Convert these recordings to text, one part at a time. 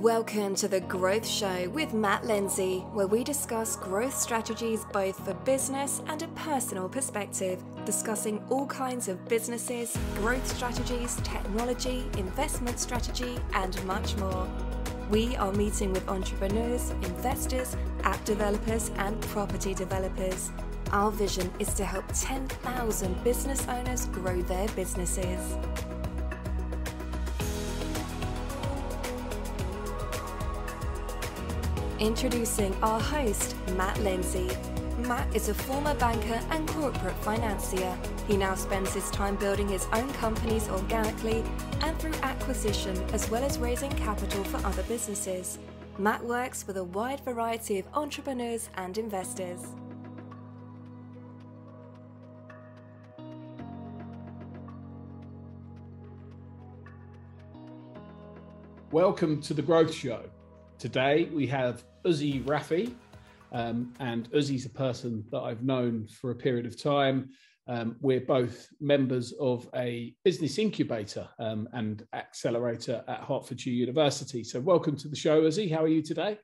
Welcome to the Growth Show with Matt Lindsay, where we discuss growth strategies both for business and a personal perspective, discussing all kinds of businesses, growth strategies, technology, investment strategy, and much more. We are meeting with entrepreneurs, investors, app developers, and property developers. Our vision is to help 10,000 business owners grow their businesses. Introducing our host, Matt Lindsay. Matt is a former banker and corporate financier. He now spends his time building his own companies organically and through acquisition, as well as raising capital for other businesses. Matt works with a wide variety of entrepreneurs and investors. Welcome to the Growth Show. Today we have Uzzi Raffi, um, and Uzzi's a person that I've known for a period of time. Um, we're both members of a business incubator um, and accelerator at Hertfordshire University. So, welcome to the show, Uzzi. How are you today?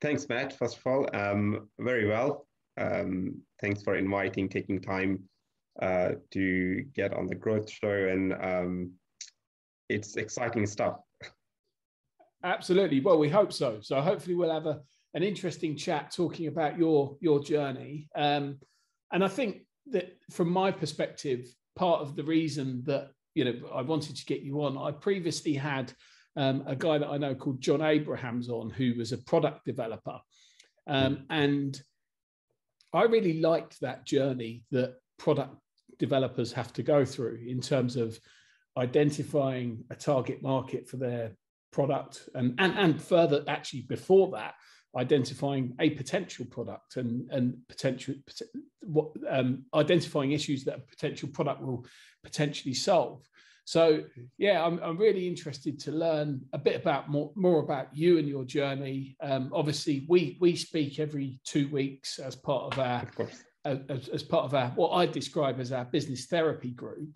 Thanks, Matt. First of all, um, very well. Um, thanks for inviting, taking time uh, to get on the growth show, and um, it's exciting stuff. Absolutely. Well, we hope so. So hopefully we'll have a, an interesting chat talking about your your journey. Um, and I think that from my perspective, part of the reason that you know I wanted to get you on, I previously had um, a guy that I know called John Abrahams on, who was a product developer, um, and I really liked that journey that product developers have to go through in terms of identifying a target market for their product and, and, and further actually before that identifying a potential product and, and potential what um, identifying issues that a potential product will potentially solve. So yeah, I'm, I'm really interested to learn a bit about more, more about you and your journey. Um, obviously, we we speak every two weeks as part of our of as, as part of our what I describe as our business therapy group,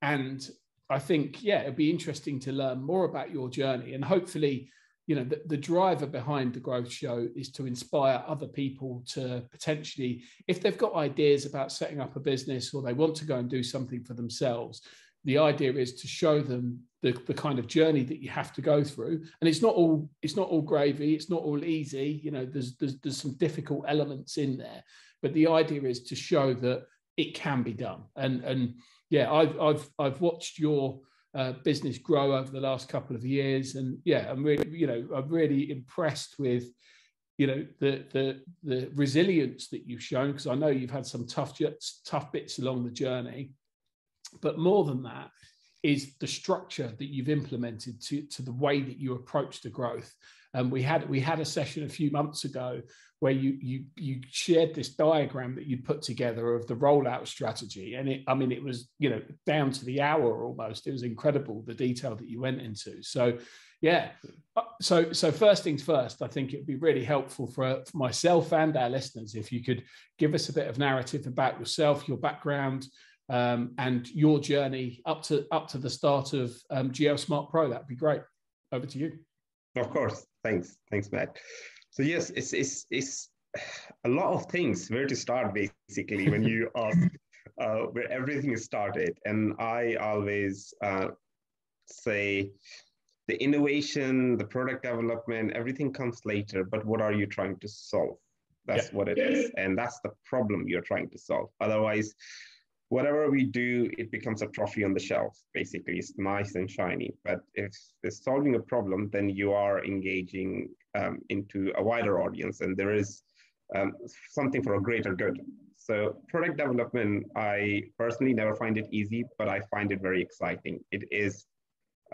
and I think, yeah, it'd be interesting to learn more about your journey. And hopefully, you know, the, the driver behind the growth show is to inspire other people to potentially, if they've got ideas about setting up a business or they want to go and do something for themselves, the idea is to show them the, the kind of journey that you have to go through. And it's not all it's not all gravy it's not all easy. You know there's there's, there's some difficult elements in there. But the idea is to show that it can be done. And and yeah, I've I've I've watched your uh, business grow over the last couple of years, and yeah, I'm really you know I'm really impressed with you know the the the resilience that you've shown because I know you've had some tough tough bits along the journey, but more than that is the structure that you've implemented to to the way that you approach the growth. And we had we had a session a few months ago where you you you shared this diagram that you put together of the rollout strategy. And it i mean it was you know down to the hour almost. It was incredible the detail that you went into. So yeah. Uh, so so first things first i think it'd be really helpful for, for myself and our listeners if you could give us a bit of narrative about yourself your background um, and your journey up to up to the start of um, GeoSmart Pro. That'd be great. Over to you. Of course. Thanks. Thanks matt so yes, it's it's it's a lot of things where to start basically when you ask uh, where everything is started, and I always uh, say the innovation, the product development, everything comes later. But what are you trying to solve? That's yeah. what it is, and that's the problem you're trying to solve. Otherwise, whatever we do, it becomes a trophy on the shelf. Basically, it's nice and shiny. But if it's solving a problem, then you are engaging um, into a wider audience, and there is um, something for a greater good. So, product development, I personally never find it easy, but I find it very exciting. It is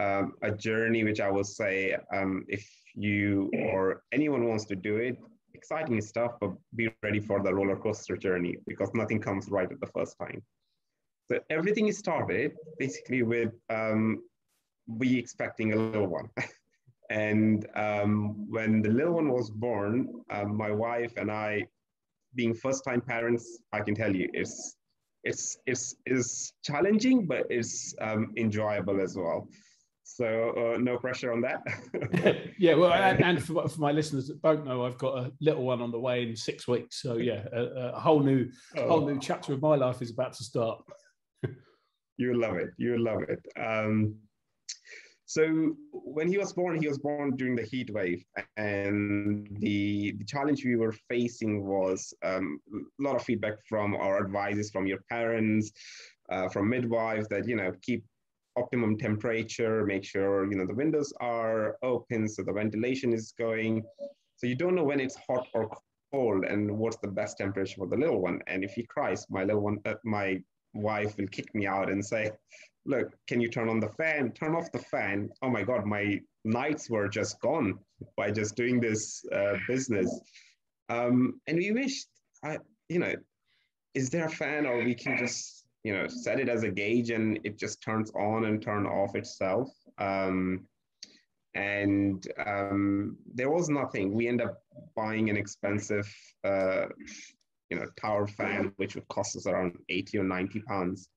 um, a journey which I will say, um, if you or anyone wants to do it, exciting stuff, but be ready for the roller coaster journey because nothing comes right at the first time. So everything started basically with um, we expecting a little one. and um, when the little one was born, um, my wife and I, being first-time parents, I can tell you it's it's it's is challenging, but it's um, enjoyable as well. So uh, no pressure on that. yeah, well, and, and for, for, my listeners that don't know, I've got a little one on the way in six weeks. So yeah, a, a whole new, oh. whole new chapter of my life is about to start. You love it. You love it. Um, so when he was born, he was born during the heat wave, and the, the challenge we were facing was um, a lot of feedback from our advisors, from your parents, uh, from midwives that you know keep optimum temperature, make sure you know the windows are open so the ventilation is going. So you don't know when it's hot or cold and what's the best temperature for the little one. And if he cries, my little one, uh, my wife will kick me out and say, look, can you turn on the fan? Turn off the fan. Oh my God, my nights were just gone by just doing this uh, business. Um, and we wished, I, you know, is there a fan or we can just, you know, set it as a gauge and it just turns on and turn off itself. Um, and um, there was nothing. We end up buying an expensive, uh, you know, tower fan, which would cost us around 80 or 90 pounds.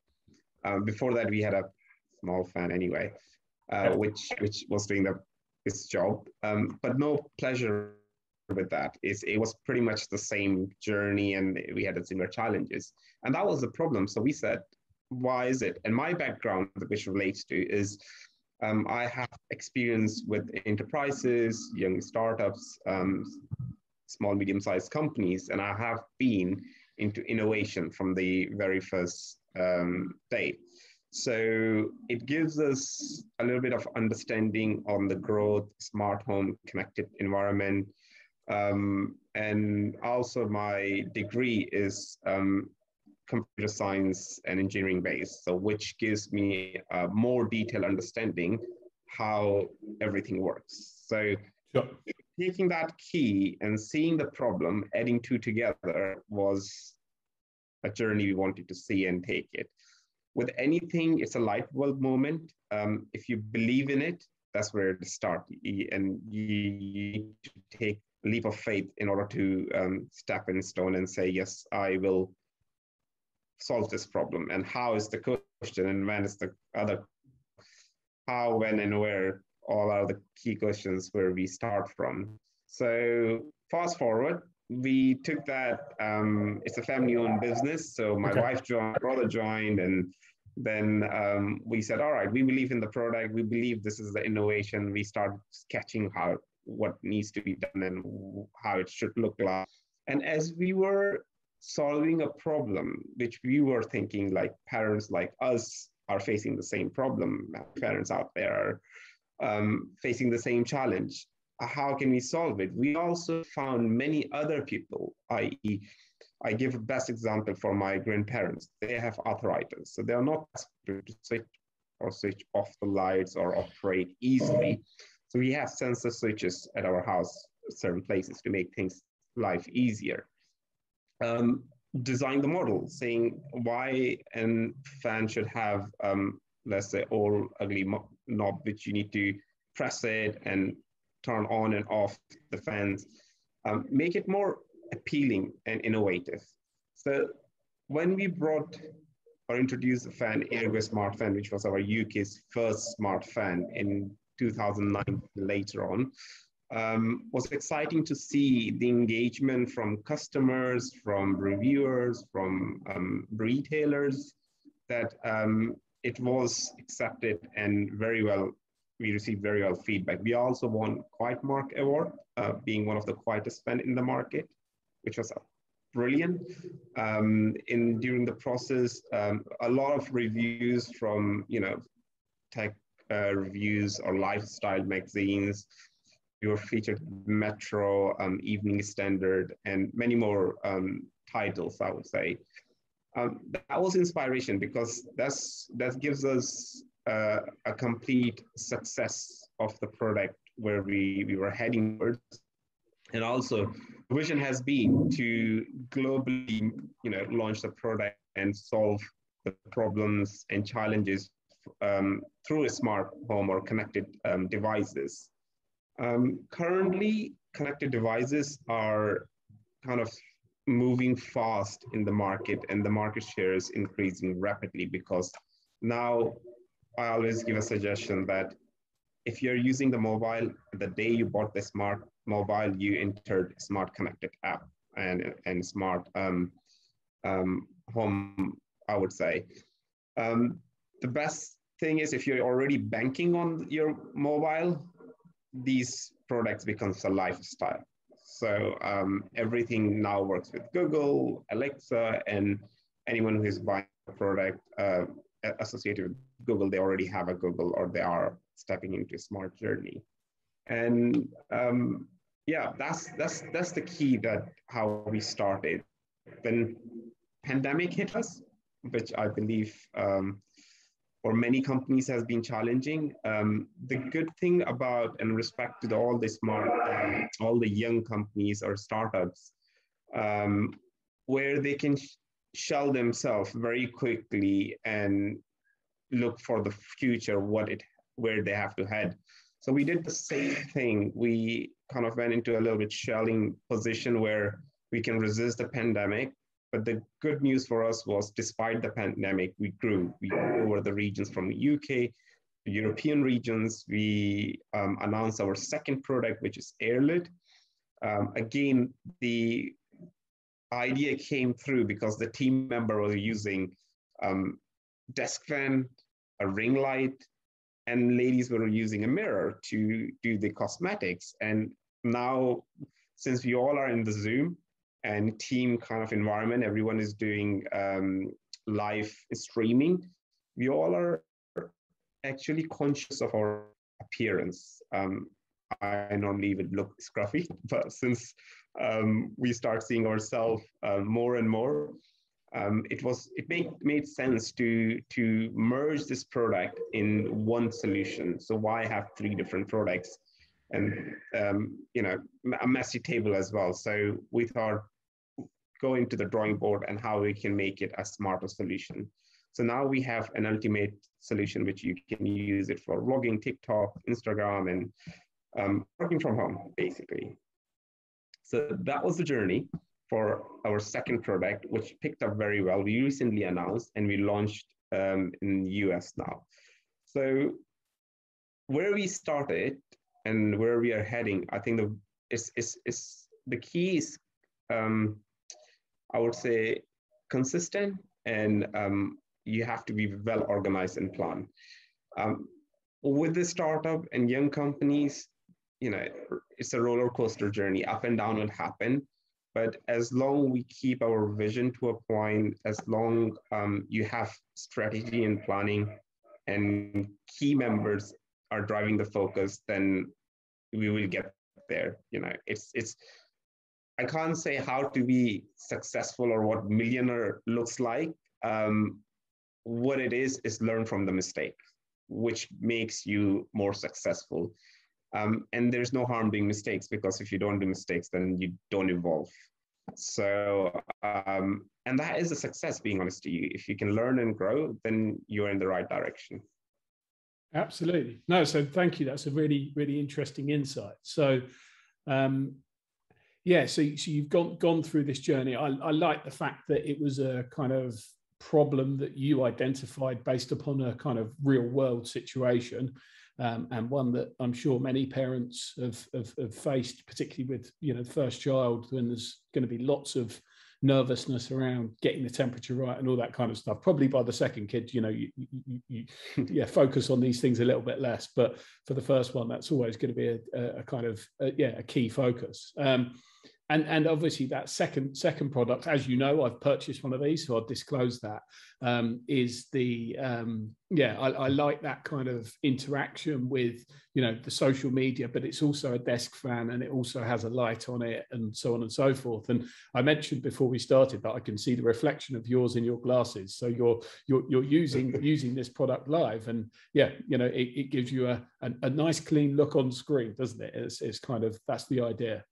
Um, before that, we had a small fan anyway, uh, which which was doing the its job, um, but no pleasure with that. It's, it was pretty much the same journey, and we had similar challenges, and that was the problem. So we said, why is it? And my background, which relates to, is um, I have experience with enterprises, young startups, um, small, medium-sized companies, and I have been into innovation from the very first um, day. So it gives us a little bit of understanding on the growth, smart home, connected environment. Um, and also my degree is um, computer science and engineering based, so which gives me a more detailed understanding how everything works. So sure. Taking that key and seeing the problem, adding two together was a journey we wanted to see and take it. With anything, it's a light bulb moment. Um, if you believe in it, that's where it starts. And you need to take leap of faith in order to um, step in stone and say, yes, I will solve this problem. And how is the question, and when is the other, how, when, and where all are the key questions where we start from. So fast forward, we took that. Um, it's a family-owned business, so my okay. wife joined, brother joined, and then um, we said, all right, we believe in the product. We believe this is the innovation. We started sketching how what needs to be done and how it should look like. And as we were solving a problem, which we were thinking like parents like us are facing the same problem, parents out there are um, facing the same challenge how can we solve it? We also found many other people, i.e., I give a best example for my grandparents. They have arthritis, so they are not to switch or switch off the lights or operate easily. So we have sensor switches at our house, certain places to make things life easier. Um, design the model, saying why a fan should have, um, let's say, all ugly knob which you need to press it and turn on and off the fans, um, make it more appealing and innovative. So when we brought or introduced the fan, Ergo Smart Fan, which was our UK's first smart fan in 2009 later on, um, was exciting to see the engagement from customers, from reviewers, from um, retailers, that um, it was accepted and very well we received very well feedback. We also won Quiet Mark Award, uh, being one of the quietest pen in the market, which was brilliant. Um, in during the process, um, a lot of reviews from you know tech uh, reviews or lifestyle magazines. We were featured Metro, um, Evening Standard, and many more um, titles. I would say um, that was inspiration because that's that gives us uh, a complete success of the product where we, we were heading towards. And also, the vision has been to globally, you know, launch the product and solve the problems and challenges um, through a smart home or connected um, devices. Um, currently, connected devices are kind of moving fast in the market, and the market share is increasing rapidly because now I always give a suggestion that if you're using the mobile, the day you bought the smart mobile, you entered smart connected app and, and smart um, um, home, I would say. Um, the best thing is if you're already banking on your mobile, these products becomes a lifestyle. So um, everything now works with Google, Alexa, and anyone who is buying a product uh, associated with Google, they already have a Google or they are stepping into a smart journey. And um, yeah, that's that's that's the key that how we started. Then pandemic hit us, which I believe um, for many companies has been challenging. Um, the good thing about and respect to all the smart, um, all the young companies or startups, um, where they can sh- shell themselves very quickly and look for the future, what it, where they have to head. So we did the same thing. We kind of went into a little bit shelling position where we can resist the pandemic, but the good news for us was despite the pandemic, we grew. We grew over the regions from the UK, European regions. We um, announced our second product, which is Airlid. Um, again, the idea came through because the team member was using um, desk fan, a ring light, and ladies were using a mirror to do the cosmetics. And now, since we all are in the Zoom, and team kind of environment. Everyone is doing um, live streaming. We all are actually conscious of our appearance. Um, I normally would look scruffy, but since um, we start seeing ourselves uh, more and more, um, it was it made made sense to to merge this product in one solution. So why have three different products? and um, you know a messy table as well. So we thought go into the drawing board and how we can make it a smarter solution. So now we have an ultimate solution which you can use it for vlogging, TikTok, Instagram, and um, working from home, basically. So that was the journey for our second product, which picked up very well. We recently announced and we launched um, in US now. So where we started and where we are heading, I think the is is, is the key is um, I would say consistent and um, you have to be well organized and plan. Um, with the startup and young companies, you know, it's a roller coaster journey. Up and down will happen. But as long we keep our vision to a point, as long um, you have strategy and planning and key members are driving the focus, then we will get there. You know, it's it's I can't say how to be successful or what millionaire looks like. Um, what it is is learn from the mistake, which makes you more successful. Um, and there's no harm doing mistakes because if you don't do mistakes, then you don't evolve. So, um, and that is a success, being honest to you. If you can learn and grow, then you're in the right direction. Absolutely. No, so thank you. That's a really, really interesting insight. So, um, yeah, so, so you've gone gone through this journey. I, I like the fact that it was a kind of problem that you identified based upon a kind of real world situation. Um, and one that I'm sure many parents have, have, have, faced, particularly with you know the first child, when there's going to be lots of nervousness around getting the temperature right and all that kind of stuff. Probably by the second kid, you know, you, you, you yeah focus on these things a little bit less. But for the first one, that's always going to be a, a kind of a, yeah a key focus. Um, and and obviously that second second product as you know i've purchased one of these so i'll disclose that um, is the um, yeah I, I, like that kind of interaction with you know the social media but it's also a desk fan and it also has a light on it and so on and so forth. And i mentioned before we started that i can see the reflection of yours in your glasses. So you're you're, you're using using this product live and yeah you know it, it gives you a, a, a nice clean look on screen doesn't it? It's, it's kind of that's the idea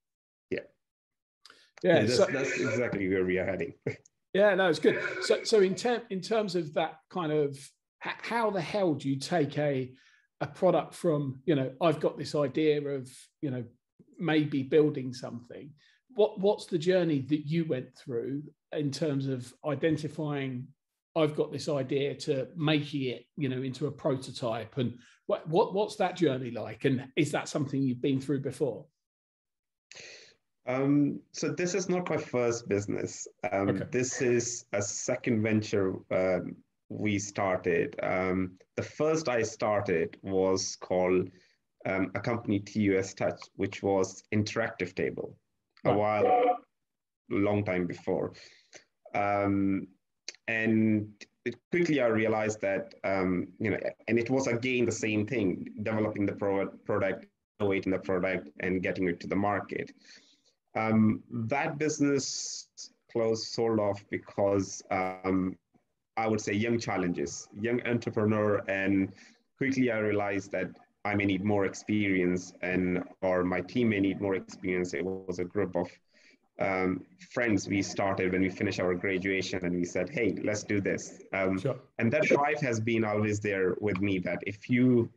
yeah, yeah that's, so, that's exactly where we are heading. yeah, no, it's good. So, so in term in terms of that kind of how the hell do you take a a product from you know I've got this idea of you know maybe building something. What what's the journey that you went through in terms of identifying I've got this idea to making it, you know, into a prototype. And what, what what's that journey like? And is that something you've been through before? Um, so this is not my first business. Um, okay. This is a second venture um, we started. Um, the first I started was called um, a company TUS Touch, which was interactive table, a while, a long time before. Um, and it, quickly I realized that, you know, and it was again the same thing, developing the pro- product, innovating the product, and getting it to the market. Um, that business closed, sold off because um, I would say young challenges, young entrepreneur, and quickly I realized that I may need more experience, and or my team may need more experience. It was a group of um, friends we started when we finished our graduation, and we said, "Hey, let's do this." Um, sure. And that drive has been always there with me. That if you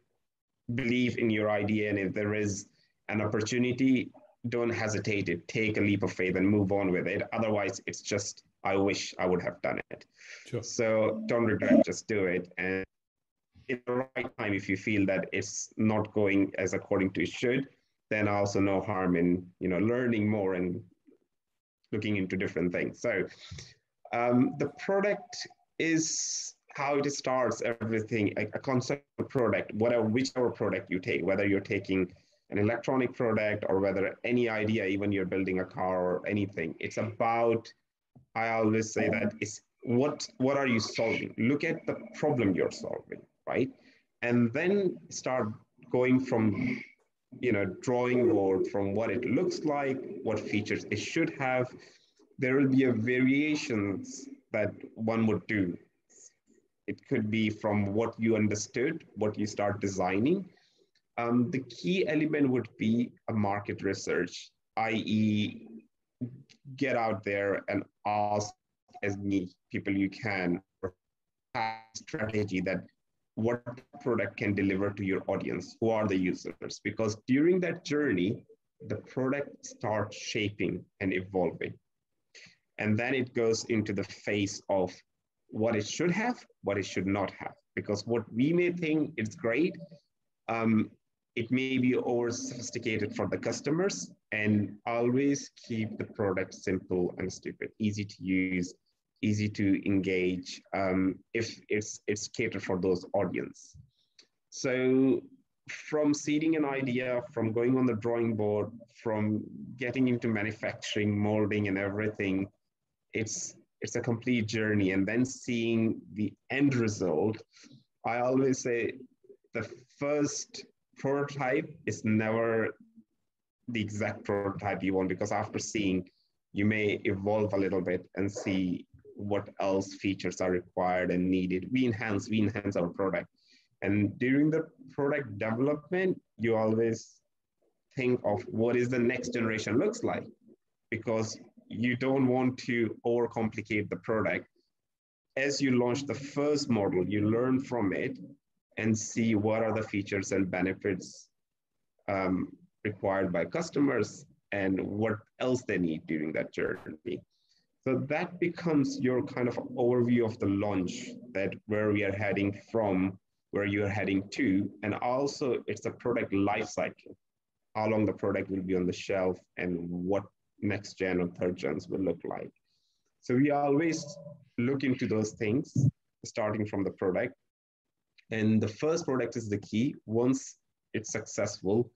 believe in your idea, and if there is an opportunity, don't hesitate to take a leap of faith and move on with it. Otherwise, it's just, I wish I would have done it. Sure. So don't regret, just do it. And in the right time, if you feel that it's not going as according to it should, then also no harm in, you know, learning more and looking into different things. So um, the product is how it starts everything, a, a concept product, whatever, whichever product you take, whether you're taking an electronic product or whether any idea, even you're building a car or anything. It's about, I always say that it's what what are you solving? Look at the problem you're solving, right? And then start going from you know drawing board from what it looks like, what features it should have. There will be a variations that one would do. It could be from what you understood, what you start designing, um, the key element would be a market research, i.e., get out there and ask as many people you can strategy that what product can deliver to your audience who are the users? Because during that journey the product starts shaping and evolving. And then it goes into the phase of what it should have what it should not have. Because what we may think is great um, it may be over sophisticated for the customers and always keep the product simple and stupid, easy to use, easy to engage um, if it's, it's catered for those audience. So from seeding an idea, from going on the drawing board, from getting into manufacturing, molding and everything, it's, it's a complete journey. And then seeing the end result, I always say the first prototype is never the exact prototype you want because after seeing, you may evolve a little bit and see what else features are required and needed. We enhance, we enhance our product. And during the product development, you always think of what is the next generation looks like because you don't want to overcomplicate the product. As you launch the first model, you learn from it and see what are the features and benefits um, required by customers and what else they need during that journey. So that becomes your kind of overview of the launch that where we are heading from, where you're heading to, and also it's a product life cycle, how long the product will be on the shelf and what next gen or third gens will look like. So we always look into those things, starting from the product and the first product is the key. Once it's successful,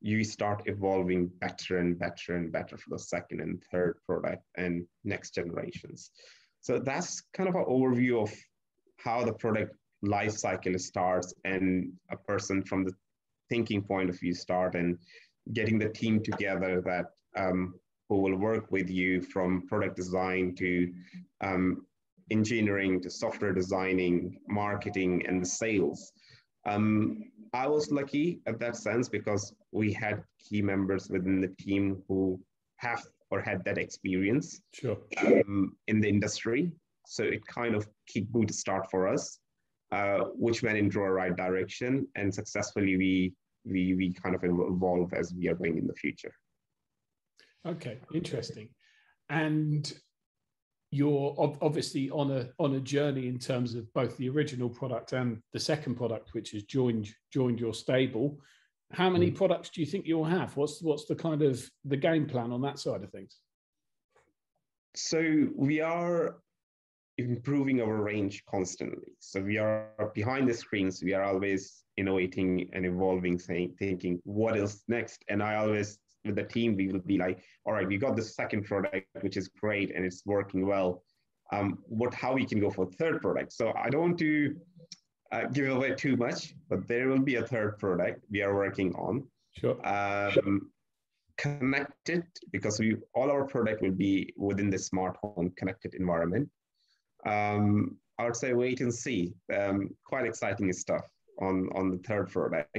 you start evolving better and better and better for the second and third product and next generations. So that's kind of an overview of how the product life cycle starts and a person from the thinking point of view start and getting the team together that um, who will work with you from product design to um, engineering to software designing, marketing, and the sales. Um, I was lucky at that sense because we had key members within the team who have or had that experience sure. um, in the industry. So it kind of kicked boot start for us, uh, which went into a right direction, and successfully we we we kind of evolve as we are going in the future. Okay, interesting. And you're obviously on a on a journey in terms of both the original product and the second product, which has joined joined your stable. How many mm. products do you think you'll have? What's what's the kind of the game plan on that side of things? So we are improving our range constantly. So we are behind the screens. We are always innovating and evolving, saying, thinking, what is next? And I always with the team, we will be like, all right, we got the second product, which is great and it's working well. Um, what how we can go for third product. So I don't want to uh, give away too much, but there will be a third product we are working on. Sure. Um, connected because we all our product will be within the smart home connected environment. Um, I would say wait and see. Um, quite exciting stuff on on the third product.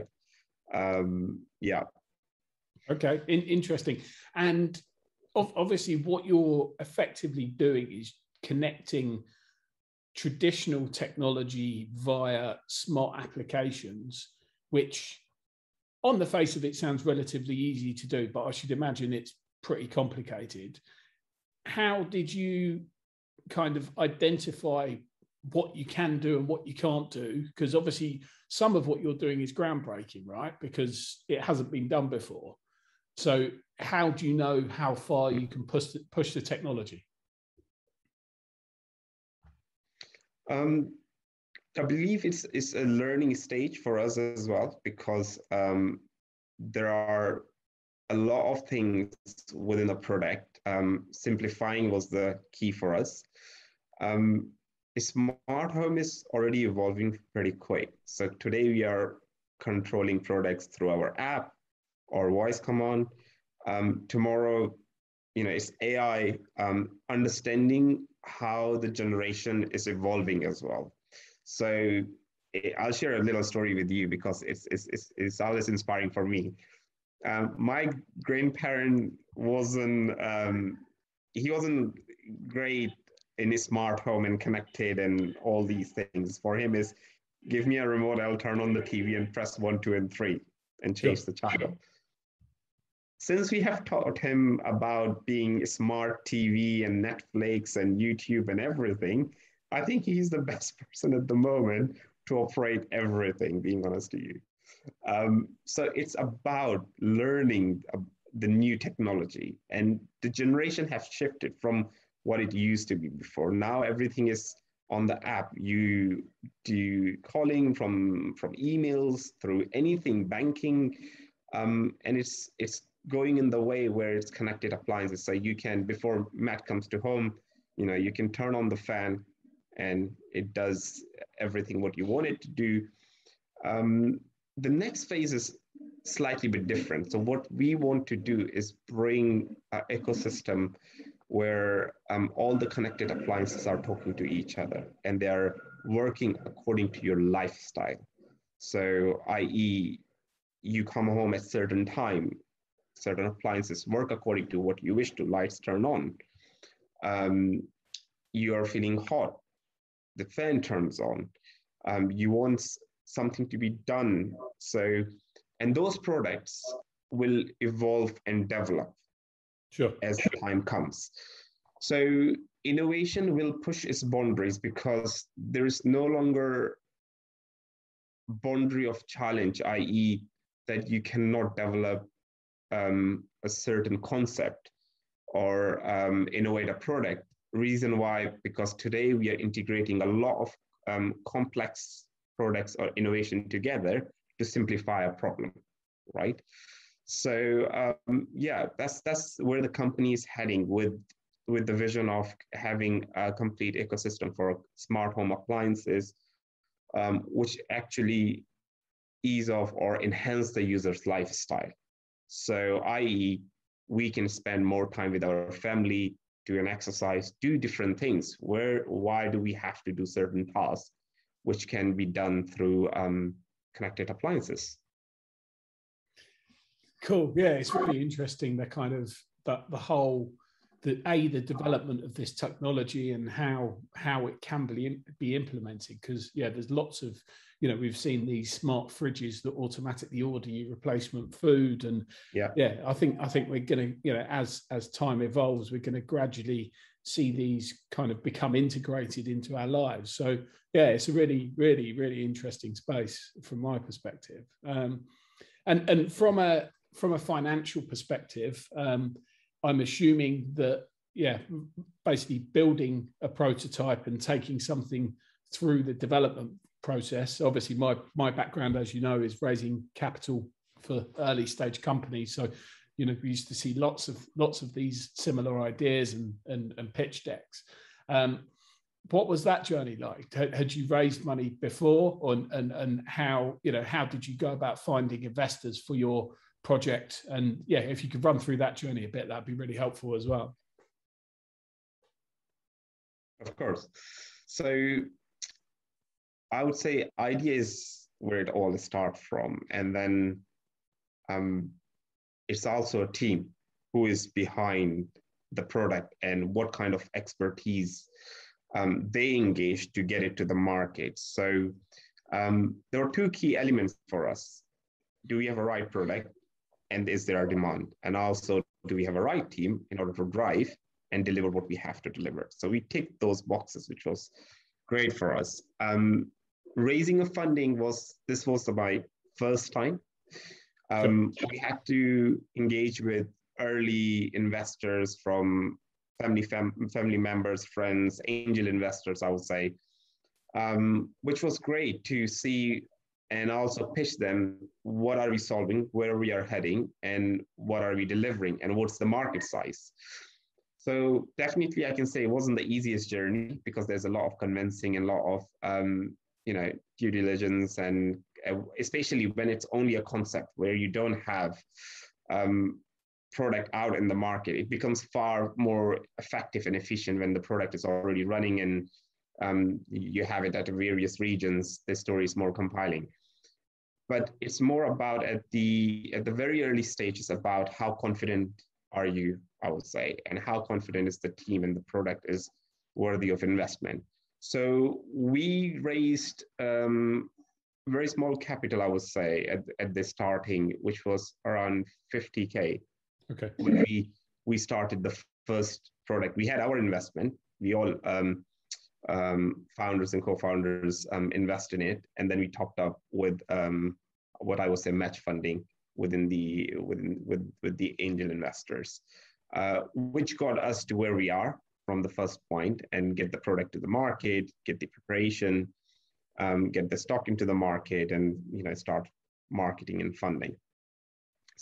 Um, yeah, Okay, In, interesting. And obviously, what you're effectively doing is connecting traditional technology via smart applications, which on the face of it sounds relatively easy to do, but I should imagine it's pretty complicated. How did you kind of identify what you can do and what you can't do? Because obviously, some of what you're doing is groundbreaking, right? Because it hasn't been done before. So how do you know how far you can push the, push the technology? Um, I believe it's it's a learning stage for us as well because um, there are a lot of things within the product. Um, simplifying was the key for us. Um, smart home is already evolving pretty quick. So today we are controlling products through our app or voice command. Um, tomorrow, you know, it's AI um, understanding how the generation is evolving as well. So eh, I'll share a little story with you because it's it's it's, it's always inspiring for me. Um, my grandparent wasn't um, he wasn't great in his smart home and connected and all these things. For him, is give me a remote, I'll turn on the TV and press one, two, and three and change sure. the channel since we have taught him about being smart TV and Netflix and YouTube and everything, I think he's the best person at the moment to operate everything, being honest to you. Um, so it's about learning the new technology. And the generation has shifted from what it used to be before. Now everything is on the app. You do calling from from emails through anything, banking, um, and it's it's going in the way where it's connected appliances. So you can, before Matt comes to home, you know, you can turn on the fan and it does everything what you want it to do. Um, the next phase is slightly bit different. So what we want to do is bring an ecosystem where um, all the connected appliances are talking to each other and they are working according to your lifestyle. So, i.e., you come home at certain time certain appliances work according to what you wish to, lights turn on. Um, you are feeling hot, the fan turns on. Um, you want something to be done. So, and those products will evolve and develop sure. as the time comes. So innovation will push its boundaries because there is no longer boundary of challenge, i.e., that you cannot develop um, a certain concept or um, innovate a product. Reason why, because today we are integrating a lot of um, complex products or innovation together to simplify a problem, right? So um, yeah, that's that's where the company is heading with with the vision of having a complete ecosystem for smart home appliances, um, which actually ease off or enhance the user's lifestyle. So, i.e., we can spend more time with our family, do an exercise, do different things. Where, why do we have to do certain tasks, which can be done through um, connected appliances? Cool. Yeah, it's really interesting. The kind of the, the whole the a the development of this technology and how how it can be be implemented because yeah there's lots of you know we've seen these smart fridges that automatically order you replacement food and yeah yeah i think i think we're going to you know as as time evolves we're going to gradually see these kind of become integrated into our lives. So yeah, it's a really, really, really interesting space from my perspective. Um, and and from a from a financial perspective, um, I'm assuming that yeah, basically building a prototype and taking something through the development process. Obviously, my my background, as you know, is raising capital for early stage companies. So, you know, we used to see lots of lots of these similar ideas and and, and pitch decks. Um, what was that journey like? Had, had you raised money before, or, and and how you know how did you go about finding investors for your project? And yeah, if you could run through that journey a bit, that'd be really helpful as well. Of course. So I would say idea is where it all starts from, and then um, it's also a team who is behind the product and what kind of expertise um, they engage to get it to the market. So um, there are two key elements for us. Do we have a right product and is there a demand? And also, do we have a right team in order to drive and deliver what we have to deliver? So we ticked those boxes, which was great for us. Um, raising of funding was, this was my first time. Um, we had to engage with early investors from family fam- family members, friends, angel investors, I would say, um, which was great to see and also pitch them what are we solving, where we are heading, and what are we delivering, and what's the market size. So definitely, I can say it wasn't the easiest journey because there's a lot of convincing and a lot of um, you know due diligence, and uh, especially when it's only a concept where you don't have um, product out in the market. It becomes far more effective and efficient when the product is already running and um, you have it at various regions. The story is more compiling. But it's more about at the at the very early stages about how confident are you, I would say, and how confident is the team and the product is worthy of investment. So we raised um, very small capital, I would say, at, at the starting, which was around 50K. Okay. When we we started the first product, we had our investment. We all um, um, founders and co-founders um, invest in it, and then we topped up with um, what I would say match funding within the within with with the angel investors, uh, which got us to where we are from the first point and get the product to the market, get the preparation, um, get the stock into the market, and you know start marketing and funding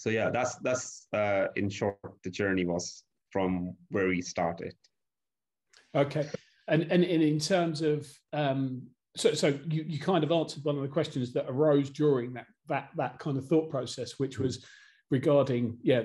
so yeah, that's that's uh, in short the journey was from where we started. Okay, and and, and in terms of um, so so you, you kind of answered one of the questions that arose during that that that kind of thought process, which was regarding yeah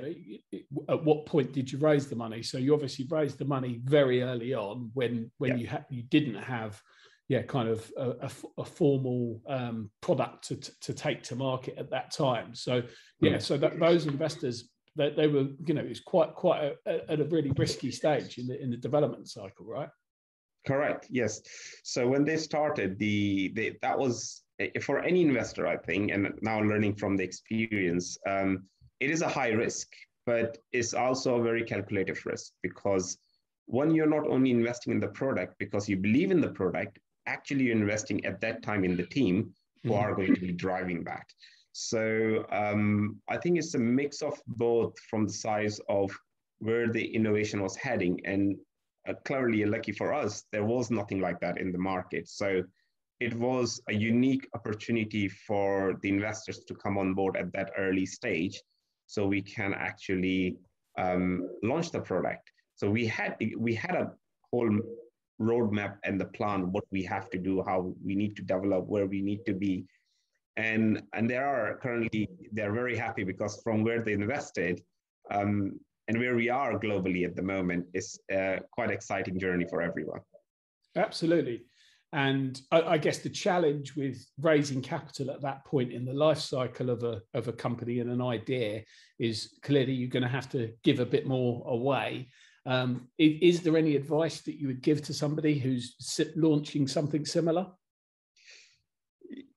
at what point did you raise the money so you obviously raised the money very early on when when yeah. you had you didn't have yeah, kind of a, a, a formal um, product to, to take to market at that time. So yeah, mm. so that those investors they, they were you know it's quite quite a, a, at a really risky stage in the in the development cycle, right? Correct. Yes. So when they started, the, the that was for any investor, I think, and now learning from the experience, um, it is a high risk, but it's also a very calculative risk because one, you're not only investing in the product because you believe in the product, actually you're investing at that time in the team who mm-hmm. are going to be driving that. So um, I think it's a mix of both from the size of where the innovation was heading. And uh, clearly, lucky for us, there was nothing like that in the market. So it was a unique opportunity for the investors to come on board at that early stage so we can actually um, launch the product. So we had we had a whole roadmap and the plan, what we have to do, how we need to develop, where we need to be. And, and there are currently, they're very happy because from where they invested um, and where we are globally at the moment is a quite exciting journey for everyone. Absolutely. And I, I, guess the challenge with raising capital at that point in the life cycle of a, of a company and an idea is clearly you're going to have to give a bit more away. Um, is, is, there any advice that you would give to somebody who's launching something similar?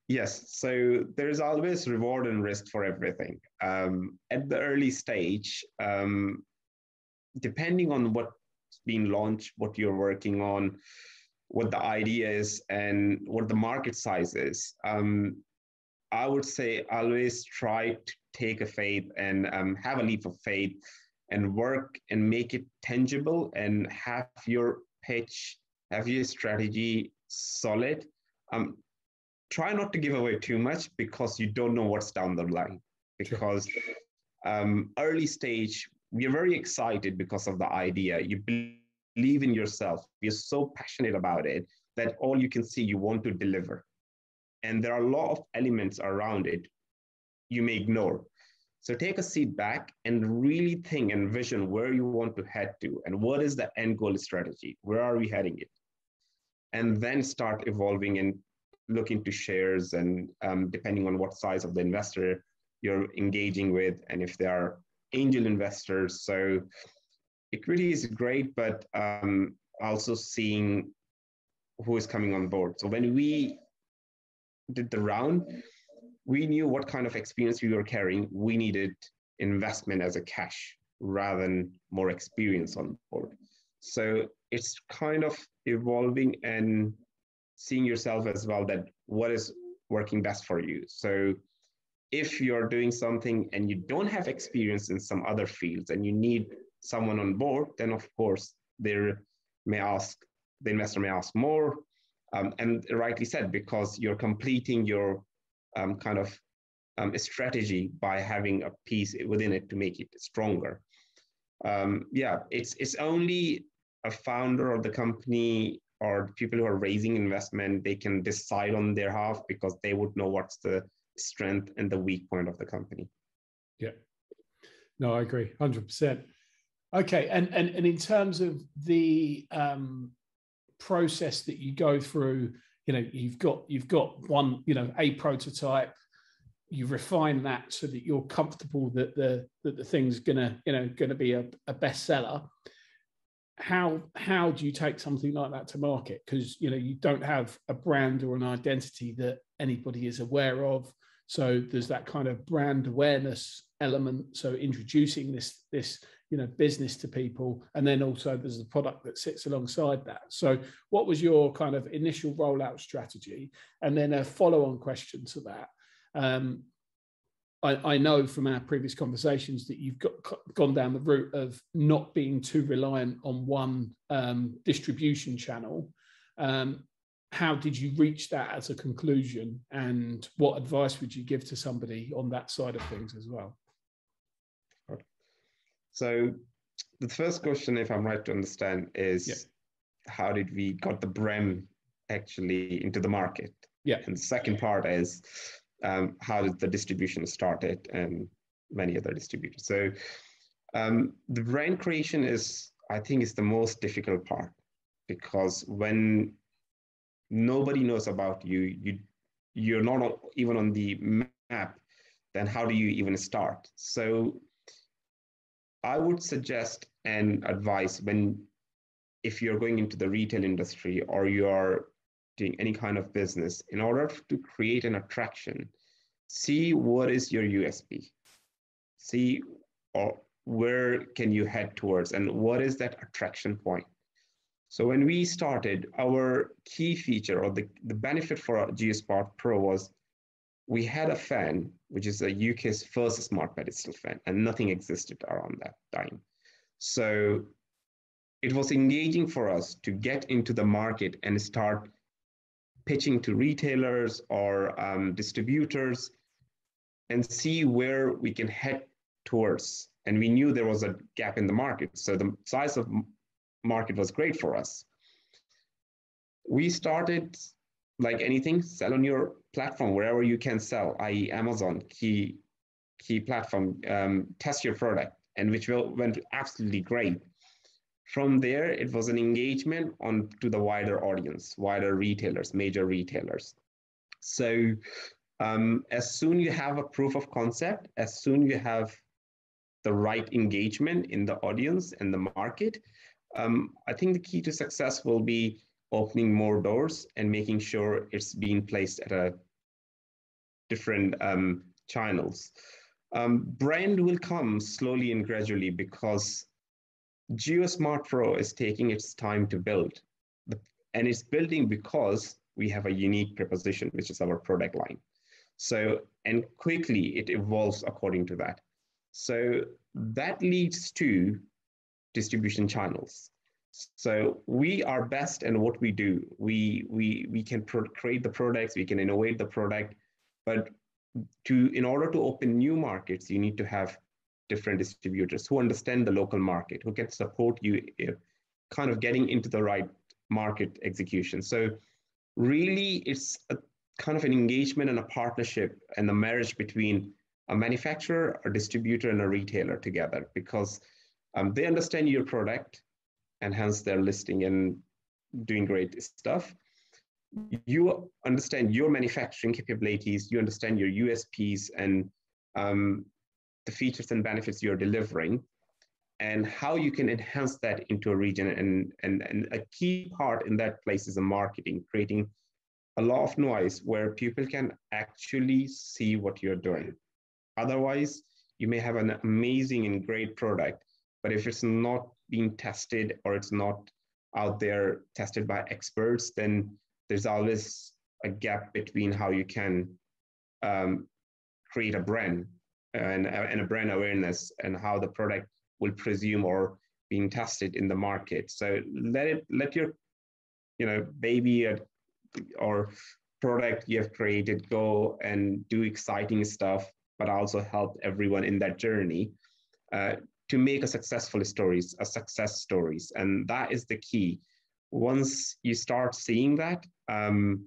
Yes, so there is always reward and risk for everything. Um, at the early stage, um, depending on what been launched, what you're working on, what the idea is, and what the market size is. Um, I would say always try to take a faith and um, have a leap of faith and work and make it tangible and have your pitch, have your strategy solid. Um, try not to give away too much because you don't know what's down the line. Because um, early stage, we're very excited because of the idea. You believe in yourself. You're so passionate about it that all you can see, you want to deliver. And there are a lot of elements around it you may ignore. So take a seat back and really think and vision where you want to head to and what is the end goal strategy? Where are we heading it? And then start evolving and look into shares and um, depending on what size of the investor you're engaging with and if they are angel investors. So it is great, but um, also seeing who is coming on board. So when we did the round, we knew what kind of experience we were carrying. We needed investment as a cash rather than more experience on board. So it's kind of evolving and seeing yourself as well that what is working best for you. So if you're doing something and you don't have experience in some other fields and you need someone on board, then of course they may ask the investor may ask more, um, and rightly said because you're completing your um, kind of um, strategy by having a piece within it to make it stronger. Um, yeah, it's it's only a founder of the company or people who are raising investment they can decide on their half because they would know what's the strength and the weak point of the company. Yeah. No, I agree, hundred percent. Okay, and and and in terms of the um, process that you go through, you know, you've got you've got one, you know, a prototype. You refine that so that you're comfortable that the that the thing's gonna, you know, gonna be a, a bestseller. How how do you take something like that to market? Because you know you don't have a brand or an identity that anybody is aware of so there's that kind of brand awareness element. So introducing this this you know business to people, and then also there's the product that sits alongside that. So what was your kind of initial rollout strategy, and then a follow-on question to that? Um, I, I, know from our previous conversations that you've got, gone down the route of not being too reliant on one um, distribution channel. Um, how did you reach that as a conclusion and what advice would you give to somebody on that side of things as well so the first question if i'm right to understand is yeah. how did we got the brem actually into the market? Yeah. And the second part is um, how did the distribution started and many other distributors? So um, the brand creation is i think is the most difficult part because when nobody knows about you you you're not even on the map then how do you even start? So i would suggest and advise when if you're going into the retail industry or you're doing any kind of business in order to create an attraction see what is your usp see or where can you head towards and what is that attraction point. So when we started, our key feature or the, the benefit for GeoSmart Pro was we had a fan, which is a UK's first smart pedestal fan, and nothing existed around that time. So it was engaging for us to get into the market and start pitching to retailers or um, distributors and see where we can head towards. And we knew there was a gap in the market. So the size of market was great for us. We started like anything, sell on your platform wherever you can sell, i.e., Amazon, key key platform, um, test your product, and which will, went absolutely great. From there, it was an engagement on to the wider audience, wider retailers, major retailers. So um, as soon you have a proof of concept, as soon you have the right engagement in the audience and the market, um, I think the key to success will be opening more doors and making sure it's being placed at a different um, channels. Um, brand will come slowly and gradually because GeoSmart Pro is taking its time to build, and it's building because we have a unique proposition, which is our product line. So, and quickly it evolves according to that. So that leads to distribution channels. So we are best in what we do. We we we can pro- create the products, we can innovate the product, but to in order to open new markets, you need to have different distributors who understand the local market, who can support you, eh, kind of getting into the right market execution. So really, it's a kind of an engagement and a partnership and a marriage between a manufacturer, a distributor, and a retailer together because um, they understand your product and hence they're listing and doing great stuff. You understand your manufacturing capabilities, you understand your USPs and um, the features and benefits you're delivering, and how you can enhance that into a region. And, and, and a key part in that place is a marketing, creating a lot of noise where people can actually see what you're doing. Otherwise, you may have an amazing and great product, but if it's not being tested or it's not out there tested by experts, then there's always a gap between how you can um, create a brand and, and a brand awareness and how the product will presume or being tested in the market. So let it let your you know baby or product you have created go and do exciting stuff, but also help everyone in that journey uh, to make a successful stories, a success stories. And that is the key. Once you start seeing that, um,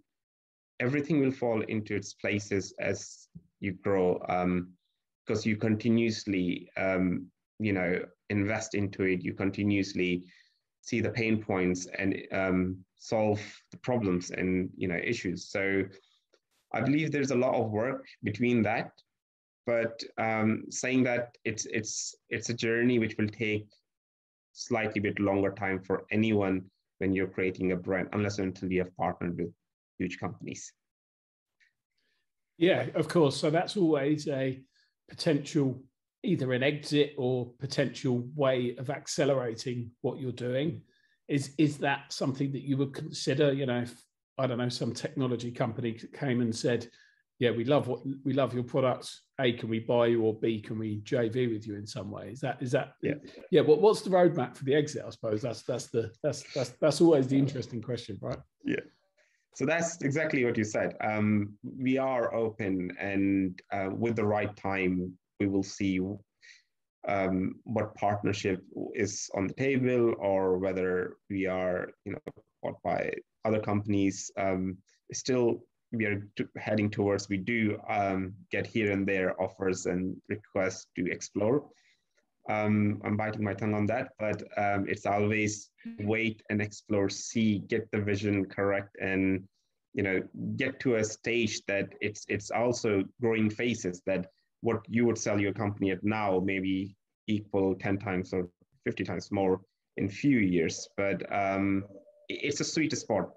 everything will fall into its places as you grow because um, you continuously, um, you know, invest into it. You continuously see the pain points and um, solve the problems and you know issues. So I believe there's a lot of work between that but um, saying that it's it's it's a journey which will take slightly bit longer time for anyone when you're creating a brand unless until you have partnered with huge companies. Yeah of course. So that's always a potential either an exit or potential way of accelerating what you're doing. Is is that something that you would consider? You know if i don't know some technology company came and said yeah, we love what we love your products. A, can we buy you, or B, can we JV with you in some way? Is that is that yeah yeah? What what's the roadmap for the exit? I suppose that's that's the that's that's that's always the interesting question, right? Yeah. So that's exactly what you said. Um, we are open, and uh, with the right time, we will see um, what partnership is on the table, or whether we are, you know, bought by other companies. Um, still we are heading towards, we do um, get here and there offers and requests to explore. Um, I'm biting my tongue on that, but um, it's always wait and explore, see, get the vision correct, and you know, get to a stage that it's it's also growing phases that what you would sell your company at now maybe equal 10 times or 50 times more in few years. But um, it's a sweet spot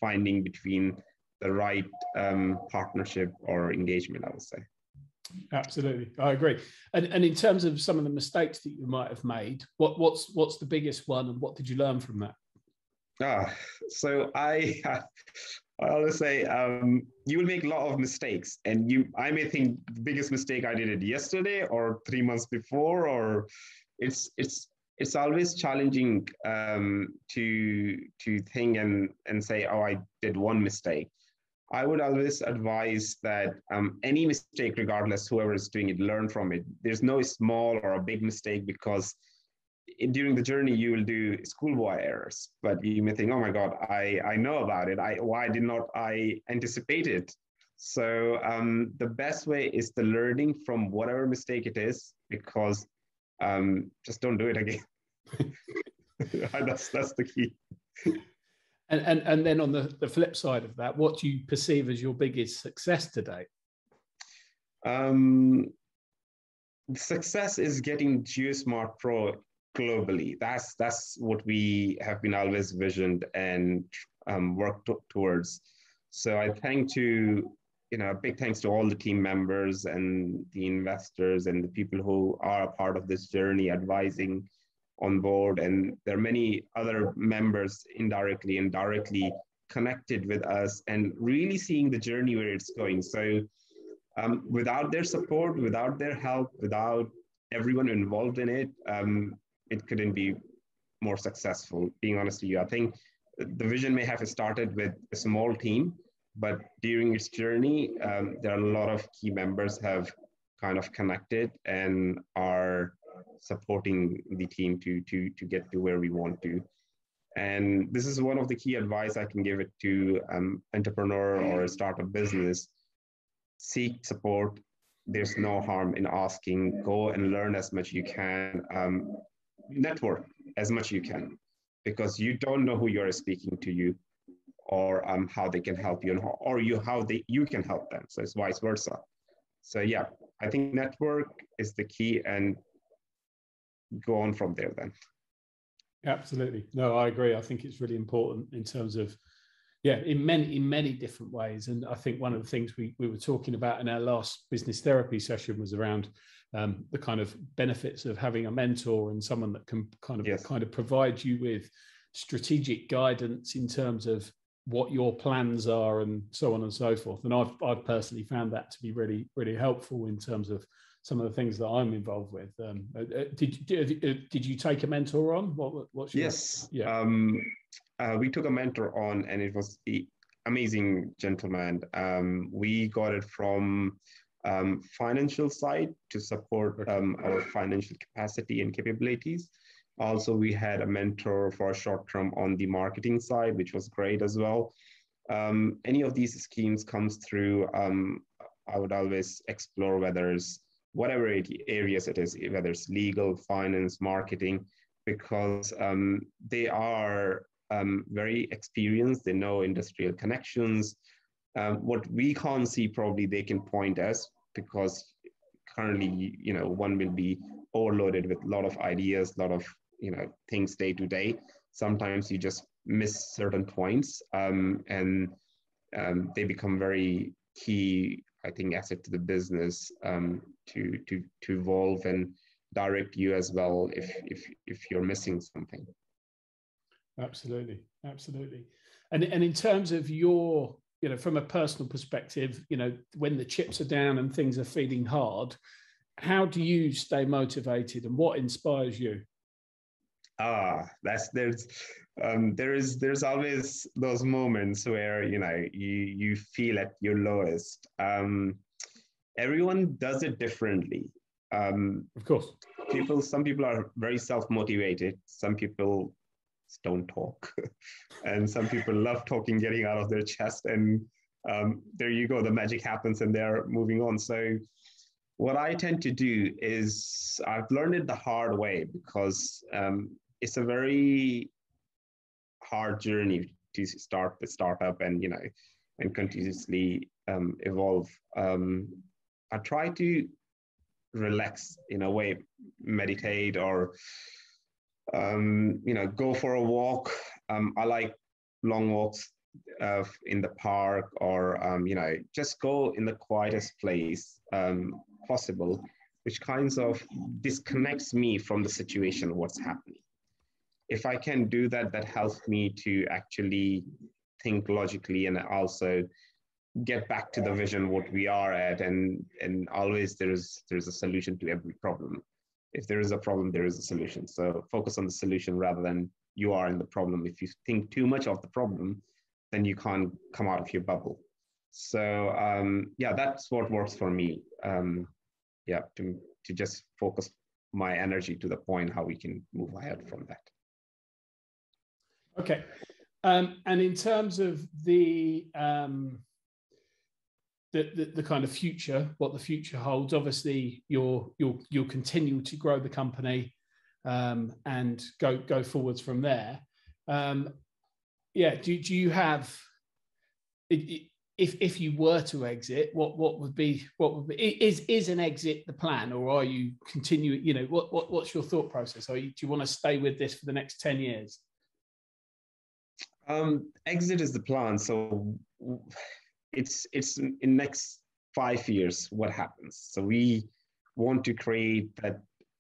finding between the right um, partnership or engagement, I would say. Absolutely, I agree. And, and in terms of some of the mistakes that you might have made, what, what's what's the biggest one, and what did you learn from that? Ah, so I I always say um, you will make a lot of mistakes, and you I may think the biggest mistake I did it yesterday or three months before, or it's it's it's always challenging um, to to think and and say, oh, I did one mistake. I would always advise that um, any mistake, regardless, whoever is doing it, learn from it. There's no small or a big mistake because in, during the journey you will do schoolboy errors, but you may think, "Oh my God, I I know about it. I why did not I anticipate it?" So um, the best way is the learning from whatever mistake it is, because um, just don't do it again. that's that's the key. And, and, and then on the, the flip side of that, what do you perceive as your biggest success today? Um, success is getting GeoSmart Pro globally. That's that's what we have been always visioned and um, worked towards. So I thank to you know big thanks to all the team members and the investors and the people who are a part of this journey, advising on board, and there are many other members indirectly and directly connected with us, and really seeing the journey where it's going. So, um, without their support, without their help, without everyone involved in it, um, it couldn't be more successful. Being honest with you, I think the vision may have started with a small team, but during its journey, um, there are a lot of key members have kind of connected and are supporting the team to to to get to where we want to. And this is one of the key advice I can give it to um, entrepreneur or a startup business. Seek support. There's no harm in asking. Go and learn as much you can. Um, network as much you can, because you don't know who you're speaking to you, or um, how they can help you, or you how they you can help them. So it's vice versa. So yeah, I think network is the key, and go on from there then. Absolutely. No, I agree. I think it's really important in terms of, yeah, in many in many different ways. And I think one of the things we we were talking about in our last business therapy session was around um, the kind of benefits of having a mentor and someone that can kind of yes. kind of provide you with strategic guidance in terms of what your plans are and so on and so forth. And I've I've personally found that to be really really helpful in terms of some of the things that I'm involved with. Um, uh, uh did did did you take a mentor on? What what's your, yes? Yeah. Um, uh, we took a mentor on, and it was the amazing gentleman. Um, we got it from um, financial side to support um, our financial capacity and capabilities. Also, we had a mentor for a short term on the marketing side, which was great as well. Um, any of these schemes comes through, um, I would always explore whether it's whatever it, areas it is, whether it's legal, finance, marketing, because um, they are um, very experienced. They know industrial connections. Um, what we can't see, probably they can point us because currently, you know, one will be overloaded with a lot of ideas, a lot of you know things day to day. Sometimes you just miss certain points, um, and um, they become very key I think asset to the business um, to to to evolve and direct you as well if if if you're missing something. Absolutely, absolutely. And and in terms of your you know from a personal perspective, you know when the chips are down and things are feeling hard, how do you stay motivated and what inspires you? Ah, that's there's um, there is there's always those moments where you know you you feel at your lowest. Um, everyone does it differently. Um, of course, people. Some people are very self motivated. Some people don't talk, and some people love talking, getting out of their chest, and um, there you go. The magic happens, and they're moving on. So what I tend to do is I've learned it the hard way because um, it's a very hard journey to start the startup and you know and continuously um, evolve. Um, I try to relax in a way, meditate or um, you know go for a walk. Um, I like long walks uh, in the park or um, you know just go in the quietest place um, possible, which kinds of disconnects me from the situation, what's happening if I can do that, that helps me to actually think logically and also get back to the vision what we are at and and always there's there's a solution to every problem. If there is a problem there is a solution. So focus on the solution rather than you are in the problem. If you think too much of the problem then you can't come out of your bubble. So um, yeah that's what works for me. Um, yeah to to just focus my energy to the point how we can move ahead from that. Okay. Um, and in terms of the, um, the, the, the kind of future, what the future holds, obviously you'll you'll you'll continue to grow the company um, and go go forwards from there. Um, yeah, do, do you have if if you were to exit, what what would be what would be is is an exit the plan, or are you continuing? You know, what, what what's your thought process? Are you do you want to stay with this for the next ten years? Um, exit is the plan. So it's it's in next five years what happens. So we want to create that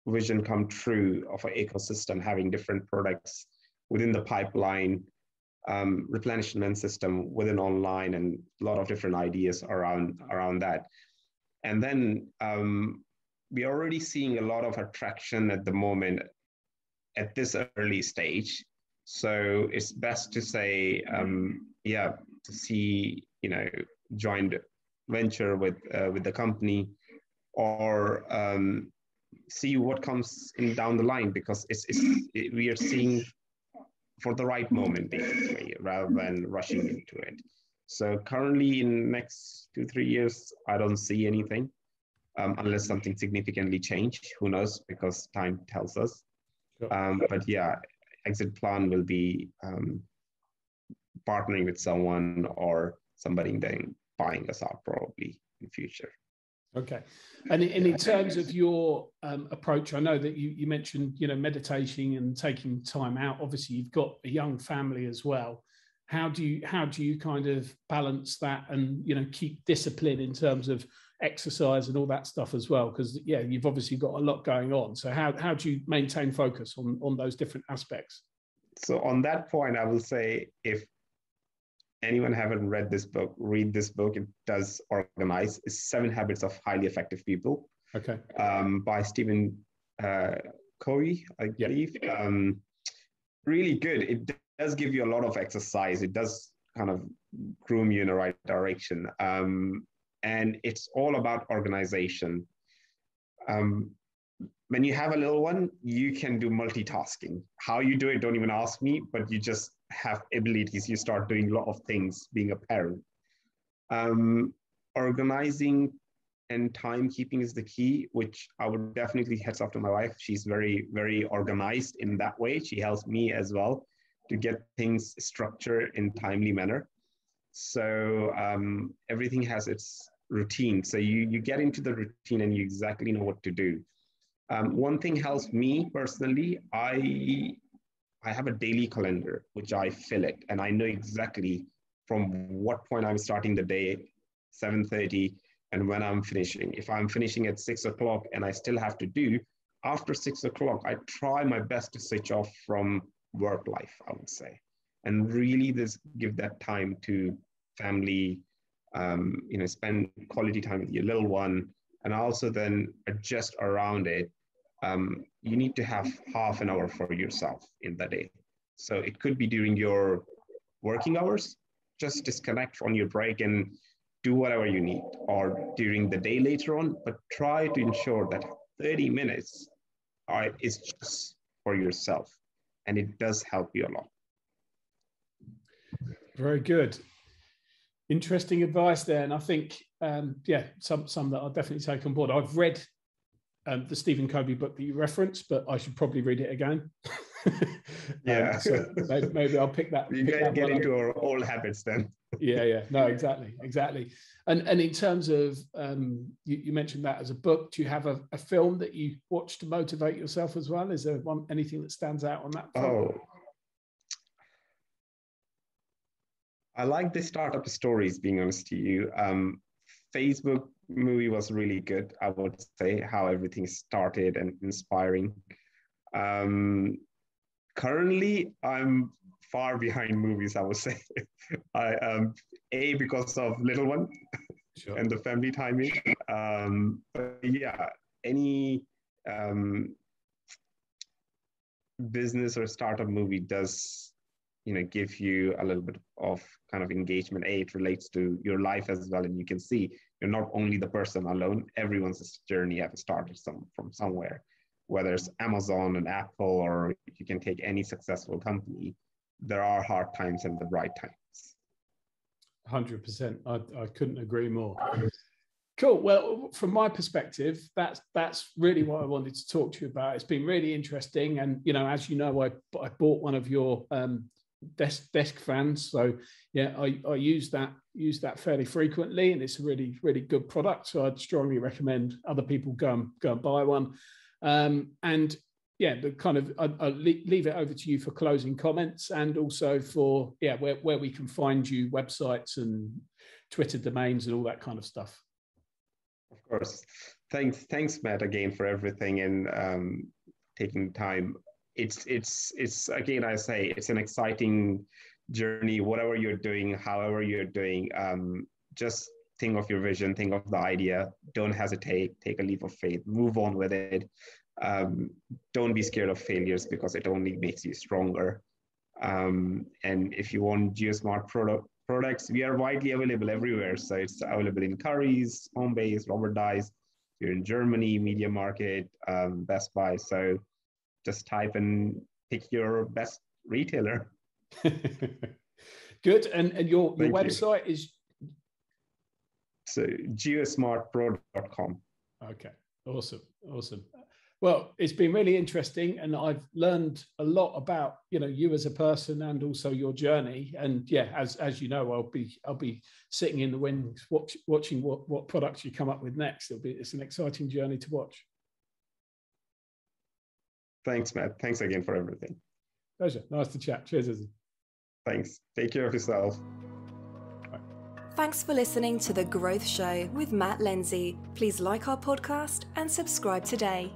vision come true of an ecosystem having different products within the pipeline um, replenishment system within online and a lot of different ideas around around that and then um, we're already seeing a lot of attraction at the moment at this early stage so it's best to say um, yeah to see you know joined venture with uh, with the company or um, see what comes in down the line because it's, it's it, we are seeing for the right moment basically rather than rushing into it. So currently in next two three years i don't see anything um, unless something significantly change. Who knows? Because time tells us. Um, but yeah exit plan will be um, partnering with someone or somebody then buying us out probably in future Okay, and in, and in terms of your um, approach, I know that you, you mentioned you know meditating and taking time out. Obviously, you've got a young family as well. How do you how do you kind of balance that and you know keep discipline in terms of exercise and all that stuff as well? Because yeah, you've obviously got a lot going on. So how how do you maintain focus on on those different aspects? So on that point, I will say if anyone haven't read this book, read this book. It does organize. It's Seven Habits of Highly Effective People. Okay. Um, by Stephen uh, Covey, I believe. Um, really good. It does give you a lot of exercise. It does kind of groom you in the right direction. Um, and it's all about organization. Um, when you have a little one, you can do multitasking. How you do it, don't even ask me, but you just have abilities, you start doing a lot of things being a parent. Um, organizing and timekeeping is the key, which I would definitely heads off to my wife. She's very, very organized in that way. She helps me as well to get things structured in timely manner. So um, everything has its routine. So you you get into the routine and you exactly know what to do. Um, one thing helps me personally. I I have a daily calendar which I fill it, and I know exactly from what point I'm starting the day, 7:30, and when I'm finishing. If I'm finishing at six o'clock and I still have to do after six o'clock, I try my best to switch off from work life. I would say, and really this give that time to family. Um, you know, spend quality time with your little one, and also then adjust around it um, you need to have half an hour for yourself in the day. So it could be during your working hours, just disconnect on your break and do whatever you need, or during the day later on, but try to ensure that 30 minutes are, is just for yourself. And it does help you a lot. Very good. Interesting advice there. And I think, um, yeah, some, some that I'll definitely take on board. I've read um, the Stephen Covey book that you referenced, but I should probably read it again. yeah. Um, so maybe, maybe, I'll pick that. You pick get, that get into our old habits then. yeah, yeah. No, exactly, exactly. And and in terms of um, you, you, mentioned that as a book, do you have a, a, film that you watch to motivate yourself as well? Is there one anything that stands out on that? Front? Oh. I like the startup stories, being honest to you. Um, Facebook movie was really good. I would say how everything started and inspiring. Um, currently, I'm far behind movies. I would say, I um, a because of little one sure. and the family timing. Um, but yeah, any um, business or startup movie does you know give you a little bit of kind of engagement. A it relates to your life as well and you can see you're not only the person alone everyone's journey have started some from somewhere. Whether it's amazon and apple or you can take any successful company there are hard times and the right times. 100% i, I couldn't agree more. Cool. Well, from my perspective, that's that's really what I wanted to talk to you about. It's been really interesting, and you know, as you know, I I bought one of your um, desk desk fans. So yeah, I, I use that use that fairly frequently, and it's a really really good product. So I'd strongly recommend other people go and go and buy one. Um, and yeah, the kind of I, will leave it over to you for closing comments, and also for yeah where where we can find you, websites and Twitter domains and all that kind of stuff. Of course. thanks, thanks, Matt, again for everything and um, taking time. It's it's it's again, I say it's an exciting journey. Whatever you're doing, however you're doing, um, just think of your vision, think of the idea. Don't hesitate. Take a leap of faith. Move on with it. Um, don't be scared of failures because it only makes you stronger. Um, and if you want GeoSmart product products, we are widely available everywhere. So it's available in Currys, Homebase, Robert Dyas. You're in Germany, MediaMarkt, um, Best Buy. So just type and pick your best retailer. Good. And, and your, your website you. is? So geosmartpro.com. Okay. Awesome. Awesome. Well, it's been really interesting, and I've learned a lot about you know you as a person and also your journey. And yeah, as as you know, I'll be I'll be sitting in the wings, watch, watching what what products you come up with next. It'll be it's an exciting journey to watch. Thanks, Matt. Thanks again for everything. Pleasure. Nice to chat. Cheers, Uzzi. Thanks. Take care of yourself. Thanks for listening to The Growth Show with Matt Lindsay. Please like our podcast and subscribe today.